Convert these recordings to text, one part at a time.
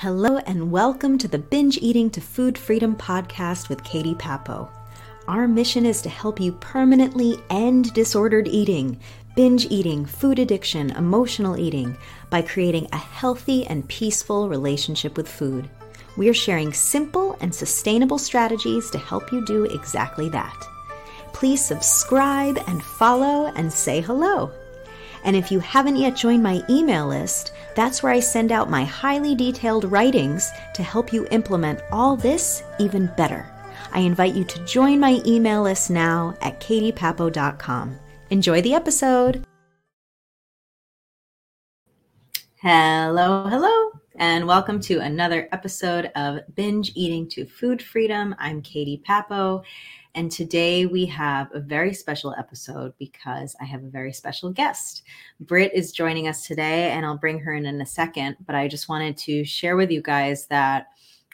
Hello, and welcome to the Binge Eating to Food Freedom podcast with Katie Papo. Our mission is to help you permanently end disordered eating, binge eating, food addiction, emotional eating by creating a healthy and peaceful relationship with food. We are sharing simple and sustainable strategies to help you do exactly that. Please subscribe and follow and say hello. And if you haven't yet joined my email list, that's where I send out my highly detailed writings to help you implement all this even better. I invite you to join my email list now at katiepapo.com. Enjoy the episode. Hello, hello, and welcome to another episode of Binge Eating to Food Freedom. I'm Katie Papo, and today we have a very special episode because I have a very special guest. Britt is joining us today, and I'll bring her in in a second. But I just wanted to share with you guys that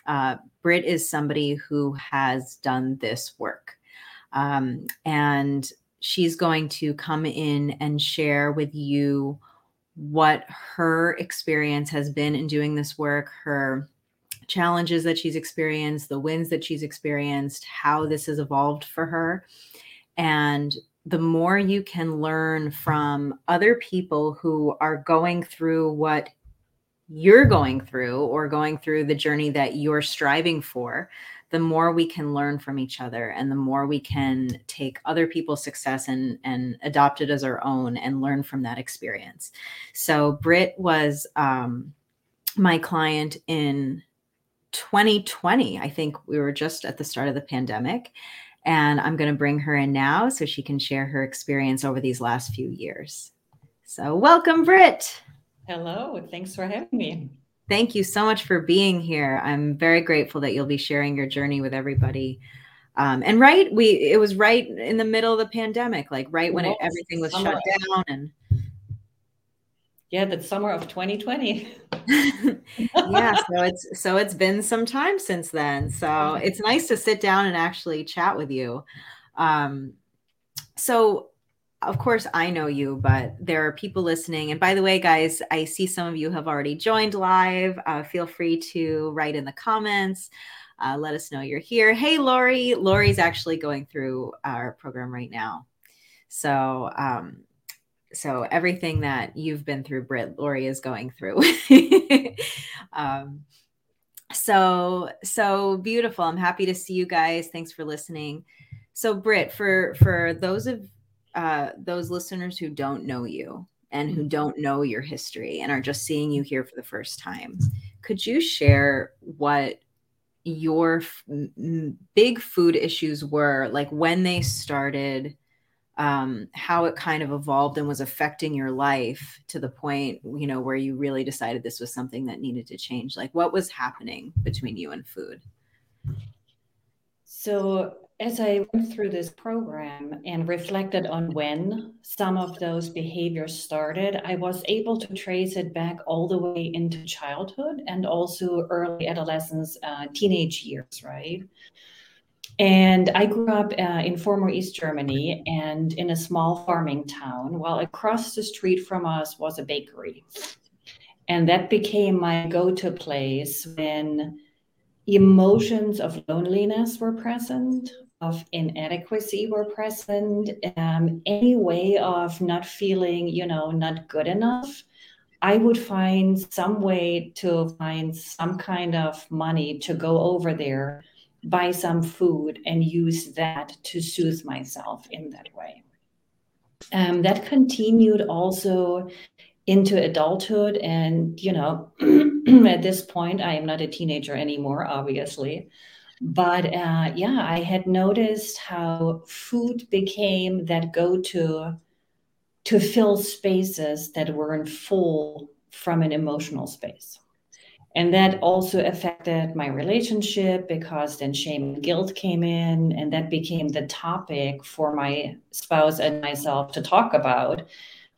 uh, Britt is somebody who has done this work. Um, and she's going to come in and share with you what her experience has been in doing this work, her challenges that she's experienced, the wins that she's experienced, how this has evolved for her. And the more you can learn from other people who are going through what you're going through or going through the journey that you're striving for, the more we can learn from each other and the more we can take other people's success and, and adopt it as our own and learn from that experience. So, Britt was um, my client in 2020. I think we were just at the start of the pandemic. And I'm going to bring her in now so she can share her experience over these last few years. So, welcome, Britt. Hello. Thanks for having me. Thank you so much for being here. I'm very grateful that you'll be sharing your journey with everybody. Um, and right, we it was right in the middle of the pandemic, like right when it, everything was shut down and yeah the summer of 2020 yeah so it's so it's been some time since then. So it's nice to sit down and actually chat with you. Um so of course i know you but there are people listening. And by the way guys i see some of you have already joined live. Uh, feel free to write in the comments. Uh, let us know you're here. Hey lori. Lori's actually going through our program right now. So um, so everything that you've been through, Britt, Lori is going through. um, so so beautiful. I'm happy to see you guys. Thanks for listening. So Britt, for for those of uh, those listeners who don't know you and who don't know your history and are just seeing you here for the first time, could you share what your f- big food issues were like when they started? Um, how it kind of evolved and was affecting your life to the point, you know, where you really decided this was something that needed to change? Like, what was happening between you and food? So, as I went through this program and reflected on when some of those behaviors started, I was able to trace it back all the way into childhood and also early adolescence, uh, teenage years, right? And I grew up uh, in former East Germany and in a small farming town, while across the street from us was a bakery. And that became my go to place when emotions of loneliness were present, of inadequacy were present, um, any way of not feeling, you know, not good enough. I would find some way to find some kind of money to go over there buy some food and use that to soothe myself in that way. Um, that continued also into adulthood. And, you know, at this point, I am not a teenager anymore, obviously. But uh, yeah, I had noticed how food became that go to to fill spaces that weren't full from an emotional space. And that also affected my relationship because then shame and guilt came in, and that became the topic for my spouse and myself to talk about,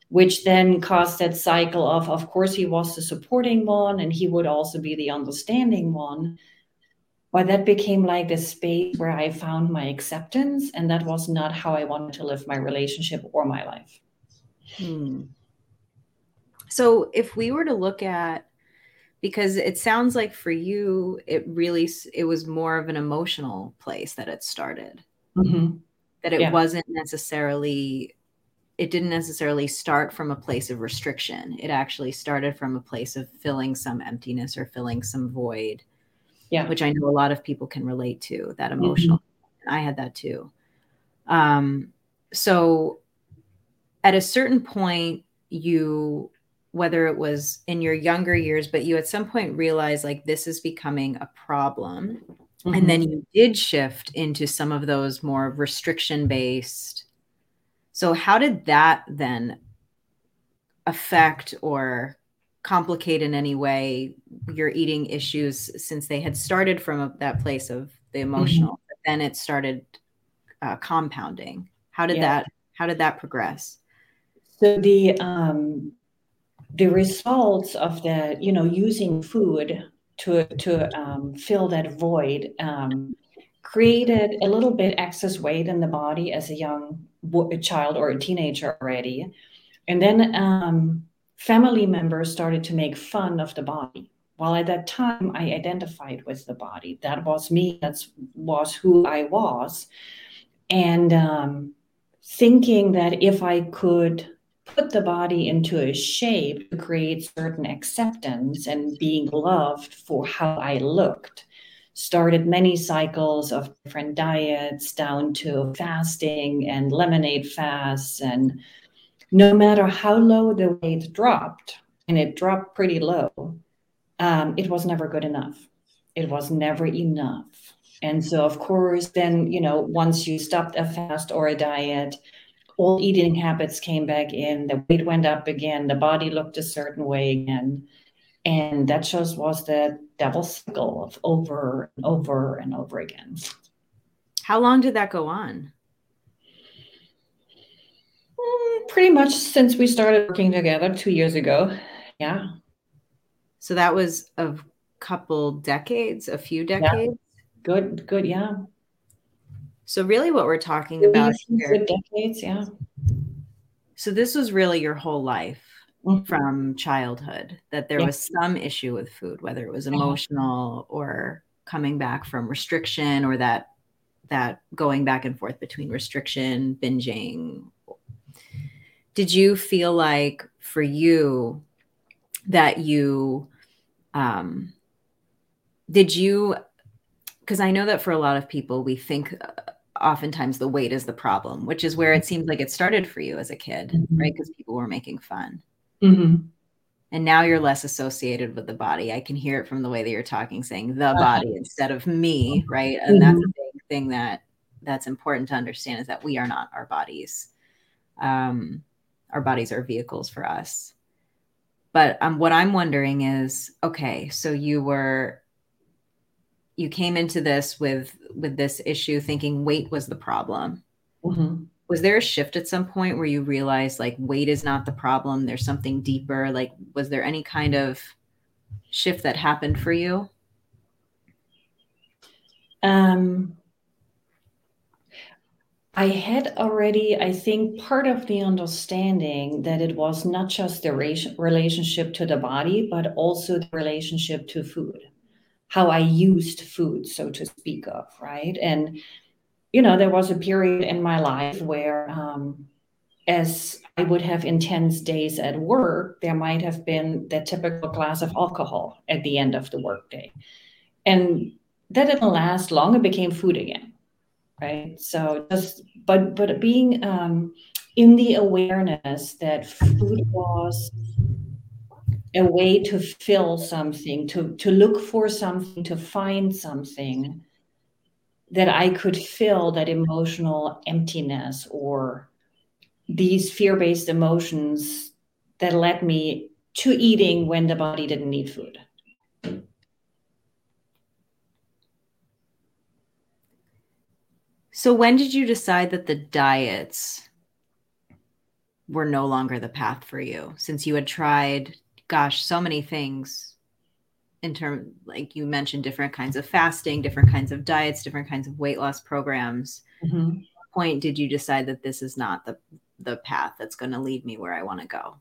which then caused that cycle of, of course, he was the supporting one and he would also be the understanding one. But that became like the space where I found my acceptance, and that was not how I wanted to live my relationship or my life. Hmm. So, if we were to look at because it sounds like for you it really it was more of an emotional place that it started mm-hmm. that it yeah. wasn't necessarily it didn't necessarily start from a place of restriction it actually started from a place of filling some emptiness or filling some void yeah which i know a lot of people can relate to that mm-hmm. emotional mm-hmm. i had that too um so at a certain point you whether it was in your younger years, but you at some point realized like this is becoming a problem. Mm-hmm. And then you did shift into some of those more restriction based. So, how did that then affect or complicate in any way your eating issues since they had started from a, that place of the mm-hmm. emotional, mm-hmm. but then it started uh, compounding? How did yeah. that? How did that progress? So the um, the results of the you know using food to to um, fill that void um, created a little bit excess weight in the body as a young child or a teenager already. And then um, family members started to make fun of the body. While at that time i identified with the body. That was me. That was who i was. And um, thinking that if i could put the body into a shape to create certain acceptance and being loved for how I looked. Started many cycles of different diets down to fasting and lemonade fasts. And no matter how low the weight dropped, and it dropped pretty low, um, it was never good enough. It was never enough. And so, of course, then, you know, once you stopped a fast or a diet, old eating habits came back in, the weight went up again, the body looked a certain way again. And that just was the devil cycle of over and over and over again. How long did that go on? Mm, pretty much since we started working together two years ago. Yeah. So that was a couple decades, a few decades. Yeah. Good, good, yeah. So really what we're talking about here, decades, yeah. So this was really your whole life mm-hmm. from childhood that there yeah. was some issue with food, whether it was uh-huh. emotional or coming back from restriction or that that going back and forth between restriction, binging. Did you feel like for you that you um did you because I know that for a lot of people, we think oftentimes the weight is the problem, which is where it seems like it started for you as a kid, mm-hmm. right? Because people were making fun. Mm-hmm. And now you're less associated with the body. I can hear it from the way that you're talking, saying the uh-huh. body instead of me, right? And mm-hmm. that's a big thing that that's important to understand is that we are not our bodies. Um, our bodies are vehicles for us. But um, what I'm wondering is, okay, so you were you came into this with with this issue thinking weight was the problem. Mm-hmm. was there a shift at some point where you realized like weight is not the problem there's something deeper? Like was there any kind of shift that happened for you? Um I had already, I think, part of the understanding that it was not just the relationship to the body, but also the relationship to food how I used food, so to speak of, right? And you know, there was a period in my life where, um, as I would have intense days at work, there might have been that typical glass of alcohol at the end of the workday, and that didn't last long. It became food again, right? So just, but but being um, in the awareness that food was a way to fill something, to, to look for something, to find something that I could fill that emotional emptiness or these fear based emotions that led me to eating when the body didn't need food. So, when did you decide that the diets were no longer the path for you since you had tried gosh, so many things in terms like you mentioned different kinds of fasting, different kinds of diets, different kinds of weight loss programs. Mm-hmm. point did you decide that this is not the the path that's going to lead me where I want to go?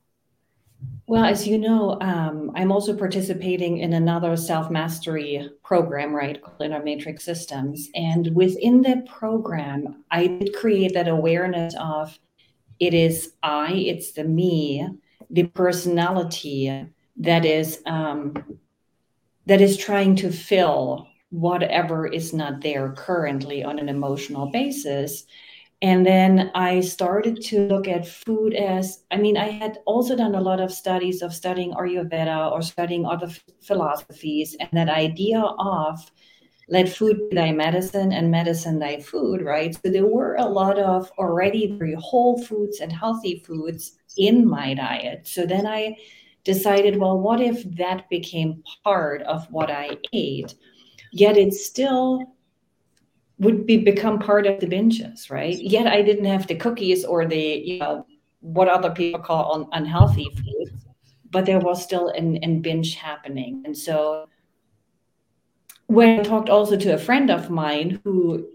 Well, as you know, um, I'm also participating in another self mastery program, right, called Inner Matrix Systems. And within that program, I did create that awareness of it is I, it's the me, the personality that is um, that is trying to fill whatever is not there currently on an emotional basis. And then I started to look at food as I mean, I had also done a lot of studies of studying Ayurveda or studying other philosophies, and that idea of let food be thy medicine and medicine thy food, right? So there were a lot of already very whole foods and healthy foods in my diet. So then I decided, well, what if that became part of what I ate? Yet it's still would be become part of the binges, right? Yet I didn't have the cookies or the, you know, what other people call un- unhealthy foods, but there was still an, an binge happening. And so when I talked also to a friend of mine who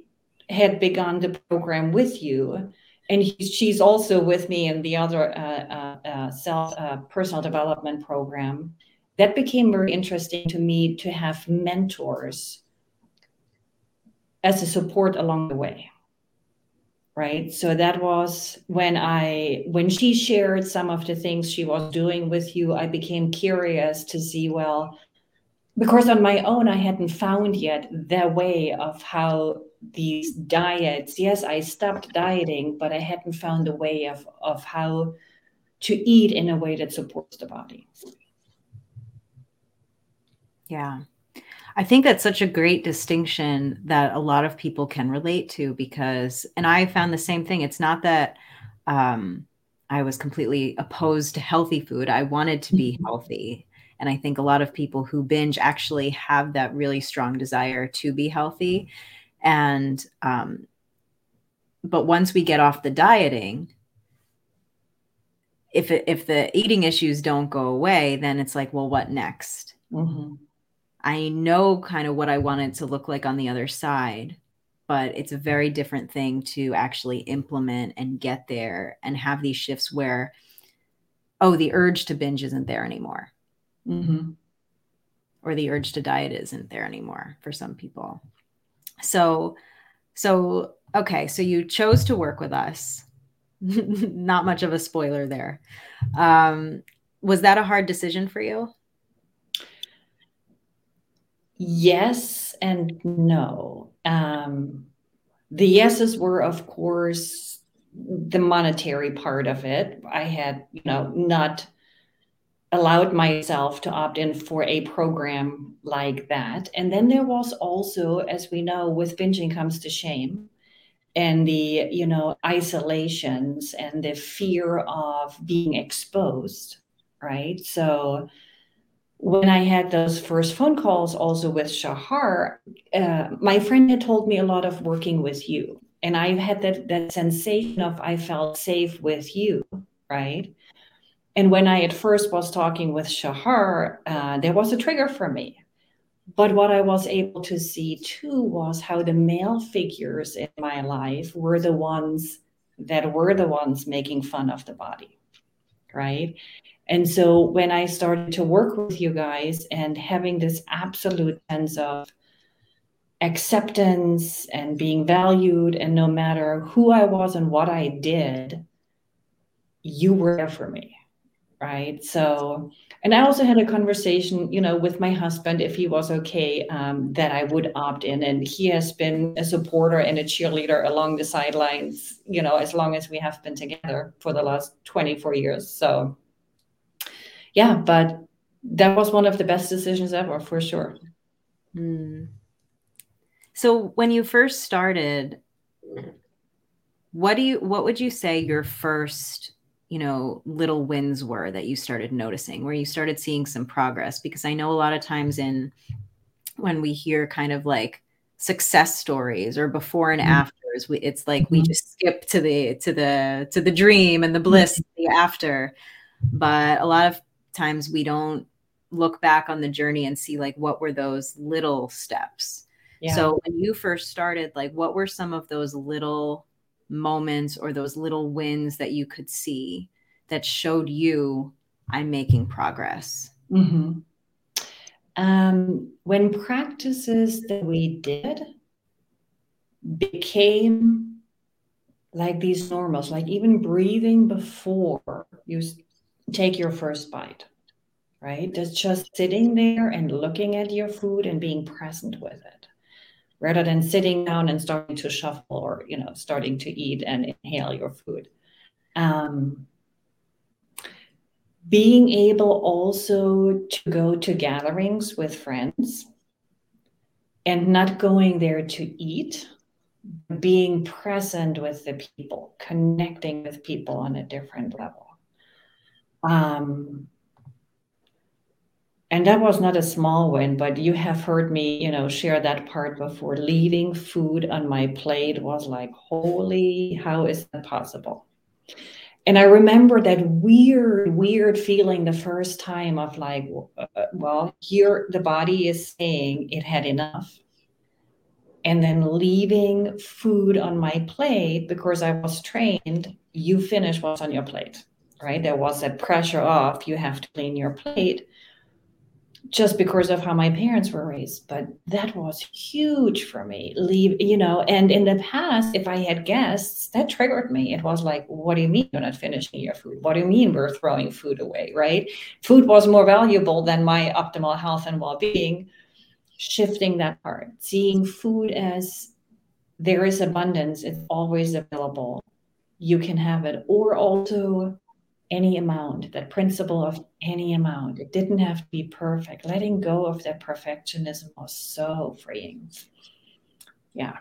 had begun the program with you, and he, she's also with me in the other uh, uh, uh, self uh, personal development program, that became very interesting to me to have mentors as a support along the way right? So that was when i when she shared some of the things she was doing with you i became curious to see well because on my own i hadn't found yet the way of how these diets yes i stopped dieting but i hadn't found a way of of how to eat in a way that supports the body yeah I think that's such a great distinction that a lot of people can relate to because, and I found the same thing. It's not that um, I was completely opposed to healthy food, I wanted to be mm-hmm. healthy. And I think a lot of people who binge actually have that really strong desire to be healthy. And, um, but once we get off the dieting, if it, if the eating issues don't go away, then it's like, well, what next? Mm-hmm. I know kind of what I want it to look like on the other side, but it's a very different thing to actually implement and get there and have these shifts where, oh, the urge to binge isn't there anymore. Mm-hmm. Or the urge to diet isn't there anymore for some people. So, so, okay, so you chose to work with us. Not much of a spoiler there. Um, was that a hard decision for you? Yes and no. Um, the yeses were, of course, the monetary part of it. I had, you know, not allowed myself to opt in for a program like that. And then there was also, as we know, with binging comes to shame and the, you know, isolations and the fear of being exposed, right? So when I had those first phone calls also with Shahar, uh, my friend had told me a lot of working with you. And I had that, that sensation of I felt safe with you, right? And when I at first was talking with Shahar, uh, there was a trigger for me. But what I was able to see too was how the male figures in my life were the ones that were the ones making fun of the body, right? And so when I started to work with you guys and having this absolute sense of acceptance and being valued, and no matter who I was and what I did, you were there for me. Right. So, and I also had a conversation, you know, with my husband if he was okay um, that I would opt in. And he has been a supporter and a cheerleader along the sidelines, you know, as long as we have been together for the last 24 years. So, yeah, but that was one of the best decisions ever for sure. Mm. So when you first started, what do you what would you say your first you know little wins were that you started noticing where you started seeing some progress because i know a lot of times in when we hear kind of like success stories or before and mm-hmm. afters we, it's like mm-hmm. we just skip to the to the to the dream and the bliss mm-hmm. the after but a lot of times we don't look back on the journey and see like what were those little steps. Yeah. So when you first started, like what were some of those little moments or those little wins that you could see that showed you I'm making progress? Mm-hmm. Um, when practices that we did became like these normals, like even breathing before you take your first bite, right? Just just sitting there and looking at your food and being present with it, rather than sitting down and starting to shuffle or you know starting to eat and inhale your food. Um, being able also to go to gatherings with friends and not going there to eat being present with the people connecting with people on a different level um, and that was not a small win but you have heard me you know share that part before leaving food on my plate was like holy how is that possible and I remember that weird, weird feeling the first time of like, uh, well, here the body is saying it had enough. And then leaving food on my plate because I was trained, you finish what's on your plate, right? There was that pressure of you have to clean your plate just because of how my parents were raised but that was huge for me. Leave you know and in the past if i had guests that triggered me. It was like what do you mean you're not finishing your food? What do you mean we're throwing food away? Right? Food was more valuable than my optimal health and well-being. Shifting that part seeing food as there is abundance it's always available. You can have it. Or also any amount, that principle of any amount. It didn't have to be perfect. Letting go of that perfectionism was so freeing. Yeah.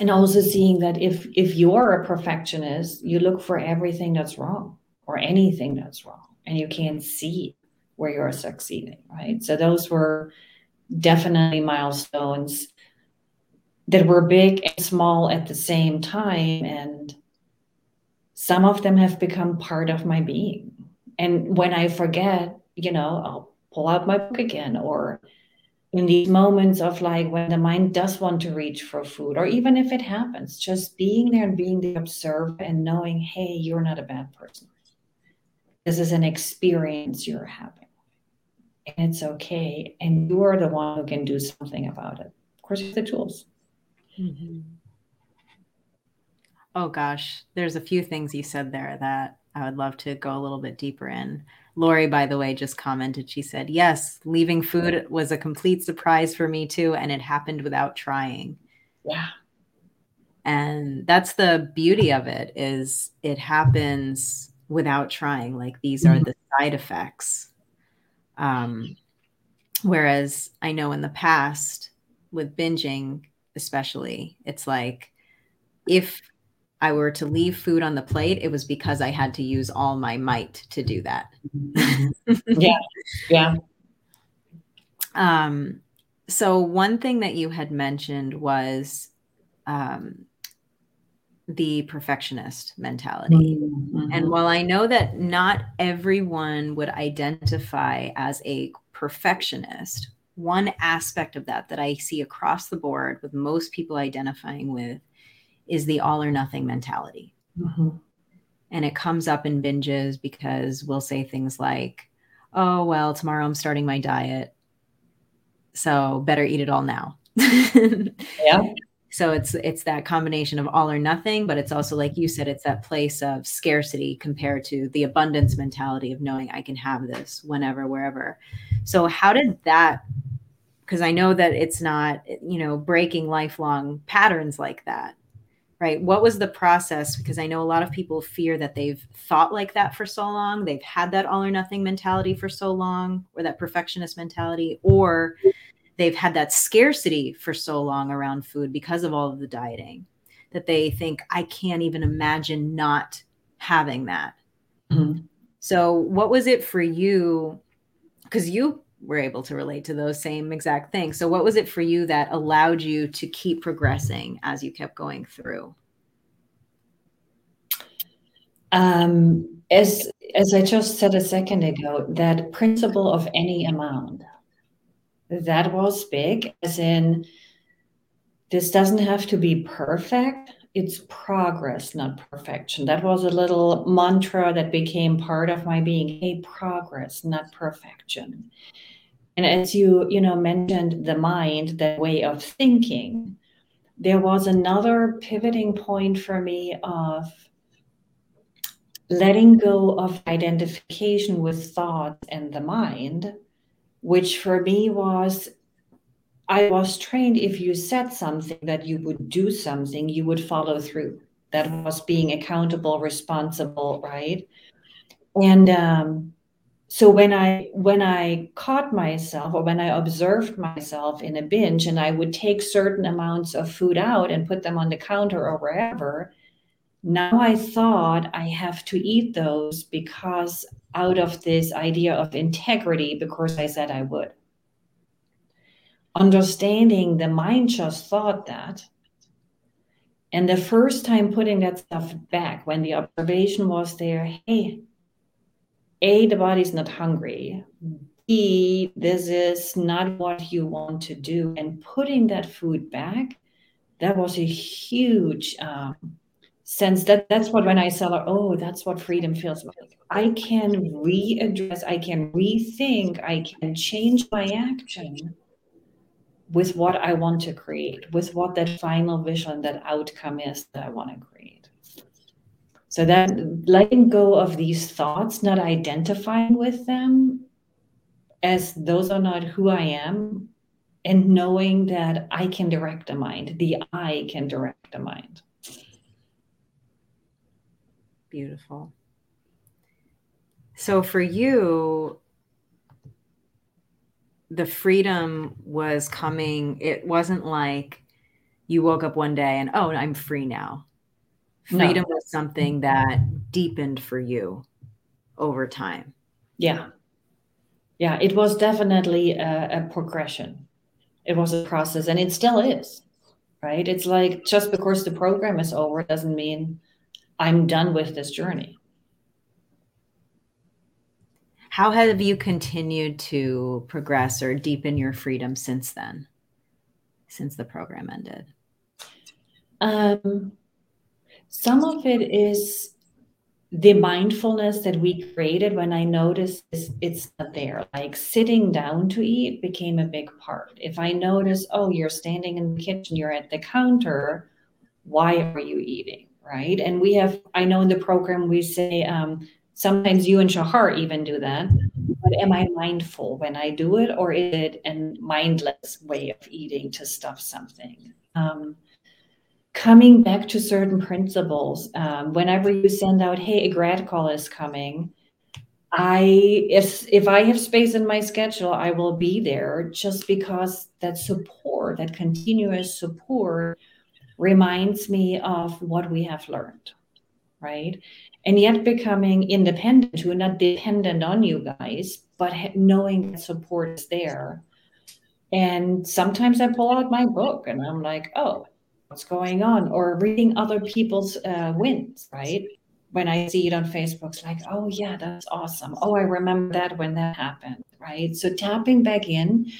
And also seeing that if if you're a perfectionist, you look for everything that's wrong or anything that's wrong, and you can't see where you're succeeding, right? So those were definitely milestones that were big and small at the same time and some of them have become part of my being. And when I forget, you know, I'll pull out my book again or in these moments of like when the mind does want to reach for food, or even if it happens, just being there and being the observer and knowing, hey, you're not a bad person. This is an experience you're having. And it's okay. And you're the one who can do something about it. Of course, you have the tools. Mm-hmm. Oh gosh, there's a few things you said there that I would love to go a little bit deeper in. Lori, by the way, just commented. She said, Yes, leaving food was a complete surprise for me too, and it happened without trying. Yeah. And that's the beauty of it is it happens without trying. Like these are mm-hmm. the side effects. Um, whereas I know in the past with binging, especially, it's like if I were to leave food on the plate, it was because I had to use all my might to do that. yeah. Yeah. Um, so one thing that you had mentioned was um, the perfectionist mentality. Mm-hmm. And while I know that not everyone would identify as a perfectionist, one aspect of that that I see across the board with most people identifying with is the all or nothing mentality. Mm-hmm. And it comes up in binges because we'll say things like, oh, well, tomorrow I'm starting my diet. So better eat it all now. yeah. So it's it's that combination of all or nothing, but it's also like you said, it's that place of scarcity compared to the abundance mentality of knowing I can have this whenever, wherever. So how did that because I know that it's not, you know, breaking lifelong patterns like that right? What was the process? Because I know a lot of people fear that they've thought like that for so long, they've had that all or nothing mentality for so long, or that perfectionist mentality, or they've had that scarcity for so long around food because of all of the dieting that they think, I can't even imagine not having that. Mm-hmm. So, what was it for you? Because you were able to relate to those same exact things. So, what was it for you that allowed you to keep progressing as you kept going through? Um, as as I just said a second ago, that principle of any amount that was big. As in, this doesn't have to be perfect. it's progress, not perfection. That was a little mantra that became part of my being. Hey, progress, not perfection. And as you, you know, mentioned the mind, the way of thinking, there was another pivoting point for me of letting go of identification with thought and the mind, which for me was I was trained if you said something that you would do something, you would follow through. That was being accountable, responsible, right? And um, so when I when I caught myself or when I observed myself in a binge and I would take certain amounts of food out and put them on the counter or wherever, now I thought I have to eat those because out of this idea of integrity, because I said I would understanding the mind just thought that. And the first time putting that stuff back, when the observation was there, hey, A, the body's not hungry. B, this is not what you want to do. And putting that food back, that was a huge um, sense that that's what when I saw, oh, that's what freedom feels like. I can readdress, I can rethink, I can change my action with what I want to create, with what that final vision, that outcome is that I want to create. So that letting go of these thoughts, not identifying with them as those are not who I am, and knowing that I can direct the mind, the I can direct the mind. Beautiful. So for you, the freedom was coming. It wasn't like you woke up one day and, oh, I'm free now. Freedom no. was something that deepened for you over time. Yeah. Yeah, it was definitely a, a progression. It was a process and it still is, right? It's like just because the program is over doesn't mean I'm done with this journey. How have you continued to progress or deepen your freedom since then, since the program ended? Um, some of it is the mindfulness that we created when I noticed it's not there. Like sitting down to eat became a big part. If I notice, oh, you're standing in the kitchen, you're at the counter, why are you eating? Right. And we have, I know in the program we say, um, sometimes you and Shahar even do that. But am I mindful when I do it, or is it a mindless way of eating to stuff something? Um, coming back to certain principles. Um, whenever you send out, "Hey, a grad call is coming," I if if I have space in my schedule, I will be there just because that support, that continuous support, reminds me of what we have learned, right? and yet becoming independent who not dependent on you guys but knowing that support is there and sometimes i pull out my book and i'm like oh what's going on or reading other people's uh, wins right when i see it on facebook it's like oh yeah that's awesome oh i remember that when that happened right so tapping back in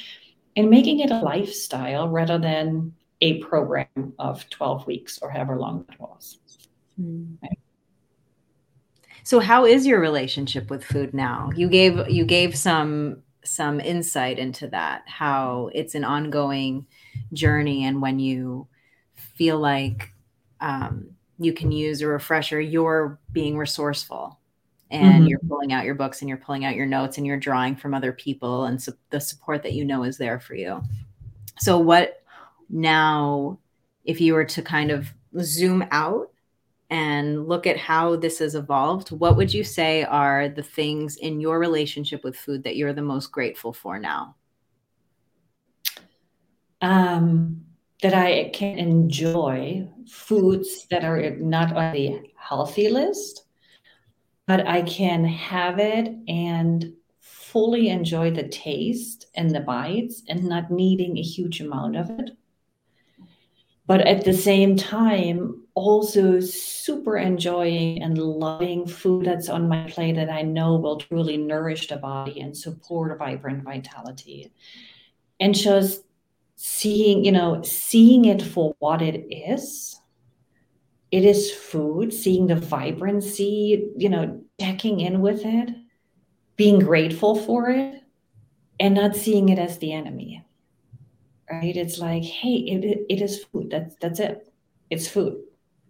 and making it a lifestyle rather than a program of 12 weeks or however long it was mm. So how is your relationship with food now? You gave you gave some some insight into that, how it's an ongoing journey and when you feel like um, you can use a refresher, you're being resourceful and mm-hmm. you're pulling out your books and you're pulling out your notes and you're drawing from other people and the support that you know is there for you. So what now if you were to kind of zoom out and look at how this has evolved, what would you say are the things in your relationship with food that you're the most grateful for now? Um, that I can enjoy foods that are not on the healthy list, but I can have it and fully enjoy the taste and the bites and not needing a huge amount of it. But at the same time also super enjoying and loving food that's on my plate that i know will truly nourish the body and support vibrant vitality. And just seeing you know seeing it for what it is it is food, seeing the vibrancy, you know, checking in with it, being grateful for it, and not seeing it as the enemy. Right? It's like, hey, it, it is food. That's that's it. It's food.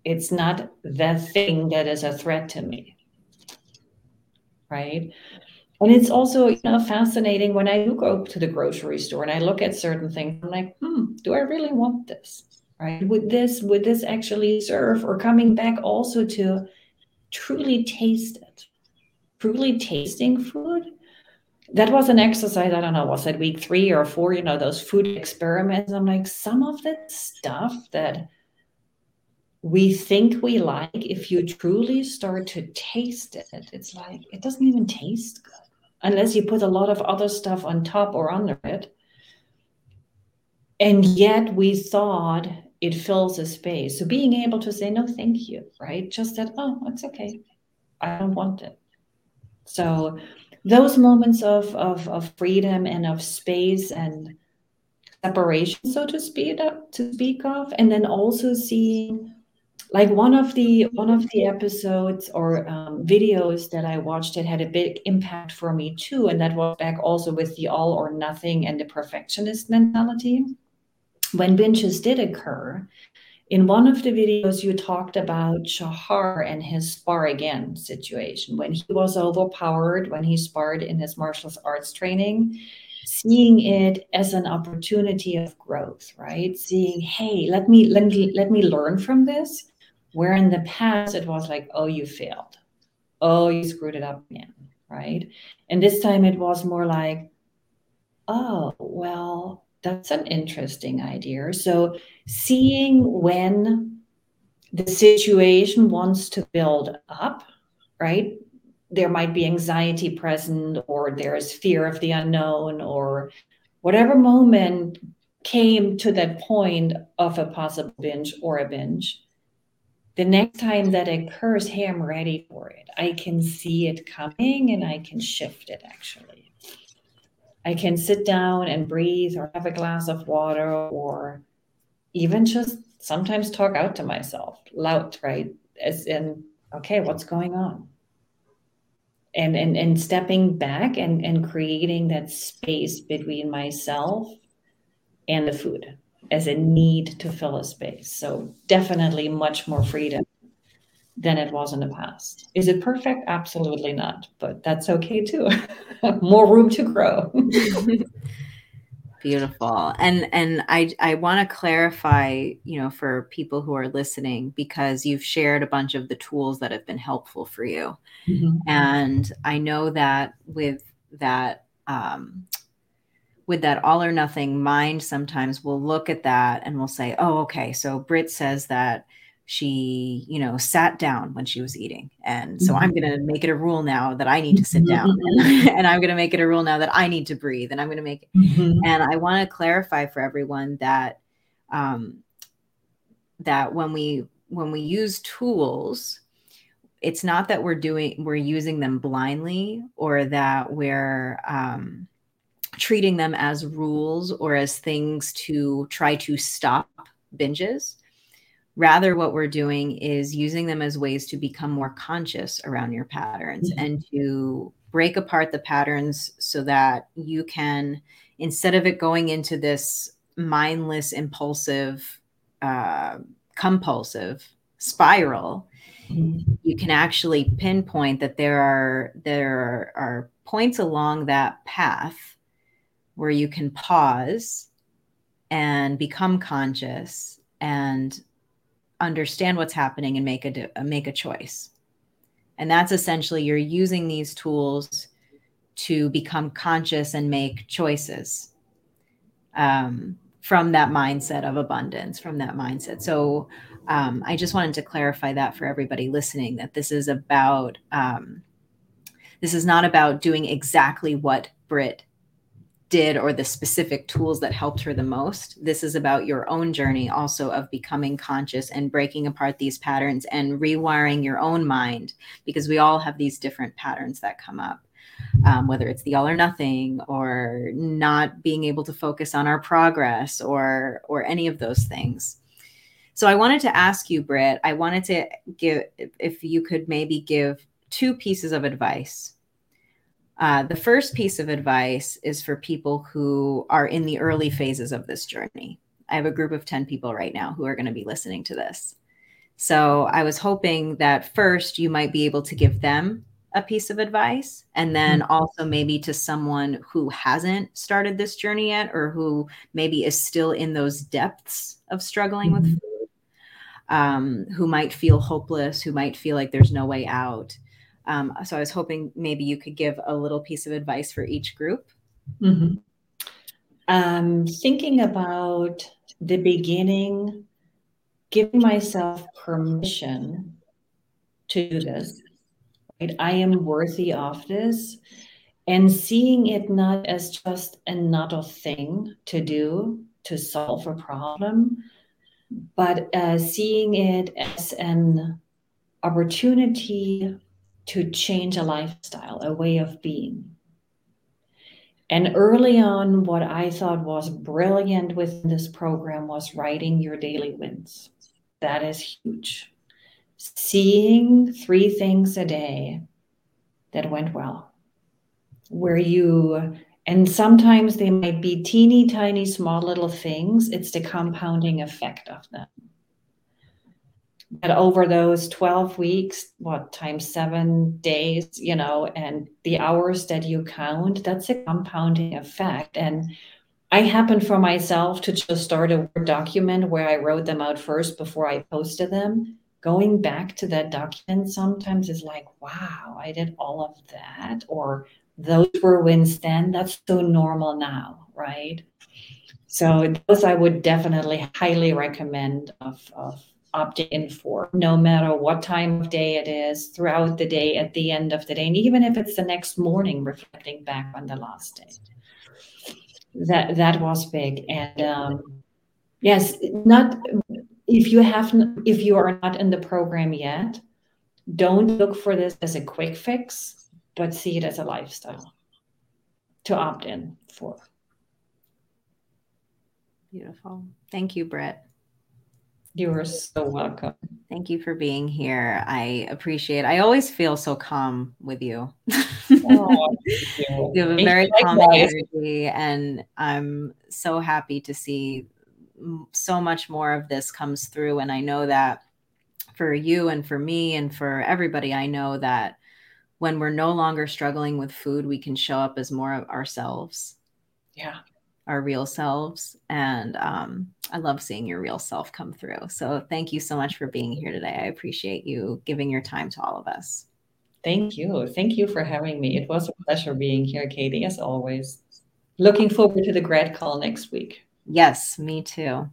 It's not the thing that is a threat to me. Right? And it's also, you know, fascinating when I go to the grocery store and I look at certain things, I'm like, hmm, do I really want this? Right? Would this would this actually serve? Or coming back also to truly taste it, truly tasting food. That was an exercise. I don't know, was that week three or four? You know, those food experiments. I'm like, some of the stuff that we think we like, if you truly start to taste it, it's like it doesn't even taste good unless you put a lot of other stuff on top or under it. And yet we thought it fills a space. So being able to say, no, thank you, right? Just that, oh, it's okay. I don't want it. So those moments of, of, of freedom and of space and separation, so to speak, to speak of, and then also seeing like one of the one of the episodes or um, videos that i watched that had a big impact for me too and that was back also with the all or nothing and the perfectionist mentality when binges did occur in one of the videos you talked about shahar and his spar again situation. When he was overpowered when he sparred in his martial arts training seeing it as an opportunity of growth right? Seeing hey let me let me let me learn from this where in the past it was like, oh, you failed. Oh, you screwed it up again. Right. And this time it was more like, oh, well, that's an interesting idea. So seeing when the situation wants to build up, right? There might be anxiety present, or there's fear of the unknown, or whatever moment came to that point of a possible binge or a binge the next time that occurs, hey, I'm ready for it. I can see it coming and I can shift it actually. I can sit down and breathe or have a glass of water or even just sometimes talk out to myself loud, right? As in, okay, what's going on? And and and stepping back and, and creating that space between myself and the food as a need to fill a space. So definitely much more freedom than it was in the past. Is it perfect? Absolutely not, but that's okay too. more room to grow. Beautiful. And and I I want to clarify, you know, for people who are listening because you've shared a bunch of the tools that have been helpful for you. Mm-hmm. And I know that with that um with that all or nothing mind sometimes we'll look at that and we'll say oh okay so Britt says that she you know sat down when she was eating and so mm-hmm. i'm going to make it a rule now that i need to sit down mm-hmm. and i'm going to make it a rule now that i need to breathe and i'm going to make it mm-hmm. and i want to clarify for everyone that um that when we when we use tools it's not that we're doing we're using them blindly or that we're um treating them as rules or as things to try to stop binges. Rather, what we're doing is using them as ways to become more conscious around your patterns mm-hmm. and to break apart the patterns so that you can, instead of it going into this mindless, impulsive, uh, compulsive spiral, mm-hmm. you can actually pinpoint that there are there are points along that path where you can pause and become conscious and understand what's happening and make a make a choice. And that's essentially you're using these tools to become conscious and make choices um, from that mindset of abundance, from that mindset. So um, I just wanted to clarify that for everybody listening that this is about um, this is not about doing exactly what Britt did or the specific tools that helped her the most. This is about your own journey also of becoming conscious and breaking apart these patterns and rewiring your own mind because we all have these different patterns that come up. Um, whether it's the all or nothing or not being able to focus on our progress or or any of those things So I wanted to ask you, Britt, I wanted to give, if you could maybe give two pieces of advice. Uh, the first piece of advice is for people who are in the early phases of this journey. I have a group of 10 people right now who are going to be listening to this. So I was hoping that first you might be able to give them a piece of advice and then mm-hmm. also maybe to someone who hasn't started this journey yet or who maybe is still in those depths of struggling mm-hmm. with food um, who might feel hopeless who might feel like there's no way out um, so i was hoping maybe you could give a little piece of advice for each group mm-hmm. um, thinking about the beginning giving myself permission to do this right? I am worthy of this. And seeing it not as just another thing to do to solve a problem, but uh, seeing it as an opportunity to change a lifestyle, a way of being. And early on, what I thought was brilliant with this program was writing your daily wins. That is huge seeing three things a day that went well, where you, and sometimes they might be teeny tiny, small little things, it's the compounding effect of them. But over those 12 weeks, what times seven days, you know, and the hours that you count, that's a compounding effect. And I happened for myself to just start a Word document where I wrote them out first before I posted them going back to that document sometimes is like, wow, I did all of that, or those were wins then. That's so normal now, right? So those I would definitely highly recommend of, of opting in for, no matter what time of day it is, throughout the day, at the end of the day, and even if it's the next morning, reflecting back on the last day. That that was big, and um, yes, not if you have if you are not in the program yet don't look for this as a quick fix but see it as a lifestyle to opt in for. Beautiful. Thank you britt you are so welcome thank you for being here i appreciate i always feel so calm with you oh, you. you. have a very calm energy and i'm so happy to see so much more of this comes through. And I know that for you and for me and for everybody, I know that when we're no longer struggling with food, we can show up as more of ourselves. Yeah. Our real selves. And um, I love seeing your real self come through. So thank you so much for being here today. I appreciate you giving your time to all of us. Thank you. Thank you for having me. It was a pleasure being here, Katie, as always. Looking forward to the grad call next week. Yes, me too.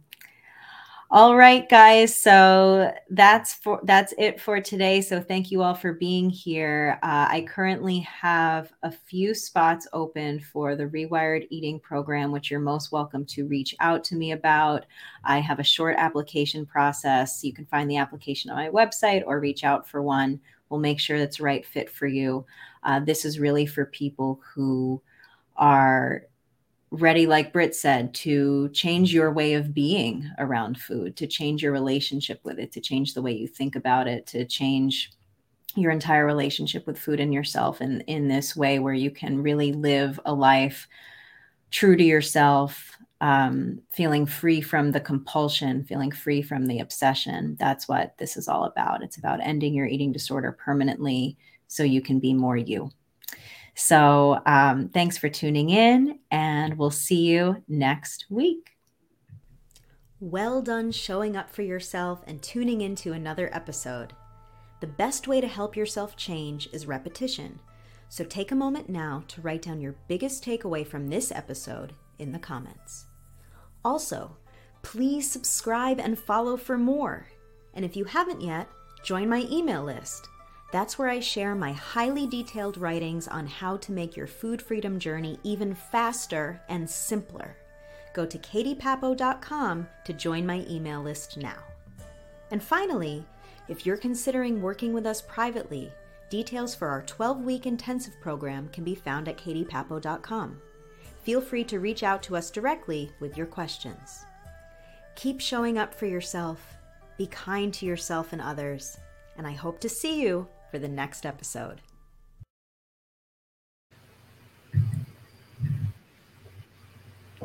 All right, guys. So that's for that's it for today. So thank you all for being here. Uh, I currently have a few spots open for the Rewired Eating Program, which you're most welcome to reach out to me about. I have a short application process. You can find the application on my website or reach out for one. We'll make sure that's right fit for you. Uh, this is really for people who are ready, like Britt said, to change your way of being around food, to change your relationship with it, to change the way you think about it, to change your entire relationship with food and yourself in, in this way where you can really live a life true to yourself, um, feeling free from the compulsion, feeling free from the obsession. That's what this is all about. It's about ending your eating disorder permanently so you can be more you. So um, thanks for tuning in, and we'll see you next week. Well done showing up for yourself and tuning into another episode. The best way to help yourself change is repetition. So take a moment now to write down your biggest takeaway from this episode in the comments. Also, please subscribe and follow for more. And if you haven't yet, join my email list. That's where I share my highly detailed writings on how to make your food freedom journey even faster and simpler. Go to katiepapo.com to join my email list now. And finally, if you're considering working with us privately, details for our 12 week intensive program can be found at katiepapo.com. Feel free to reach out to us directly with your questions. Keep showing up for yourself be kind to yourself and others, and I hope to see you for the next episode.